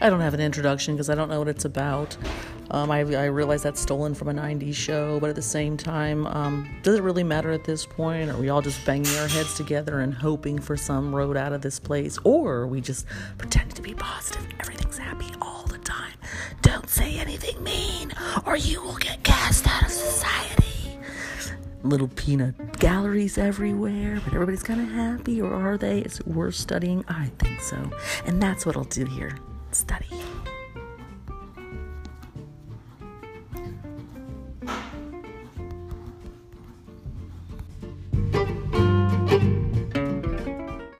I don't have an introduction because I don't know what it's about. Um, I, I realize that's stolen from a 90s show, but at the same time, um, does it really matter at this point? Are we all just banging our heads together and hoping for some road out of this place? Or we just pretending to be positive? Everything's happy all the time. Don't say anything mean, or you will get cast out of society little peanut galleries everywhere, but everybody's kind of happy, or are they? Is it worth studying? I think so. And that's what I'll do here study.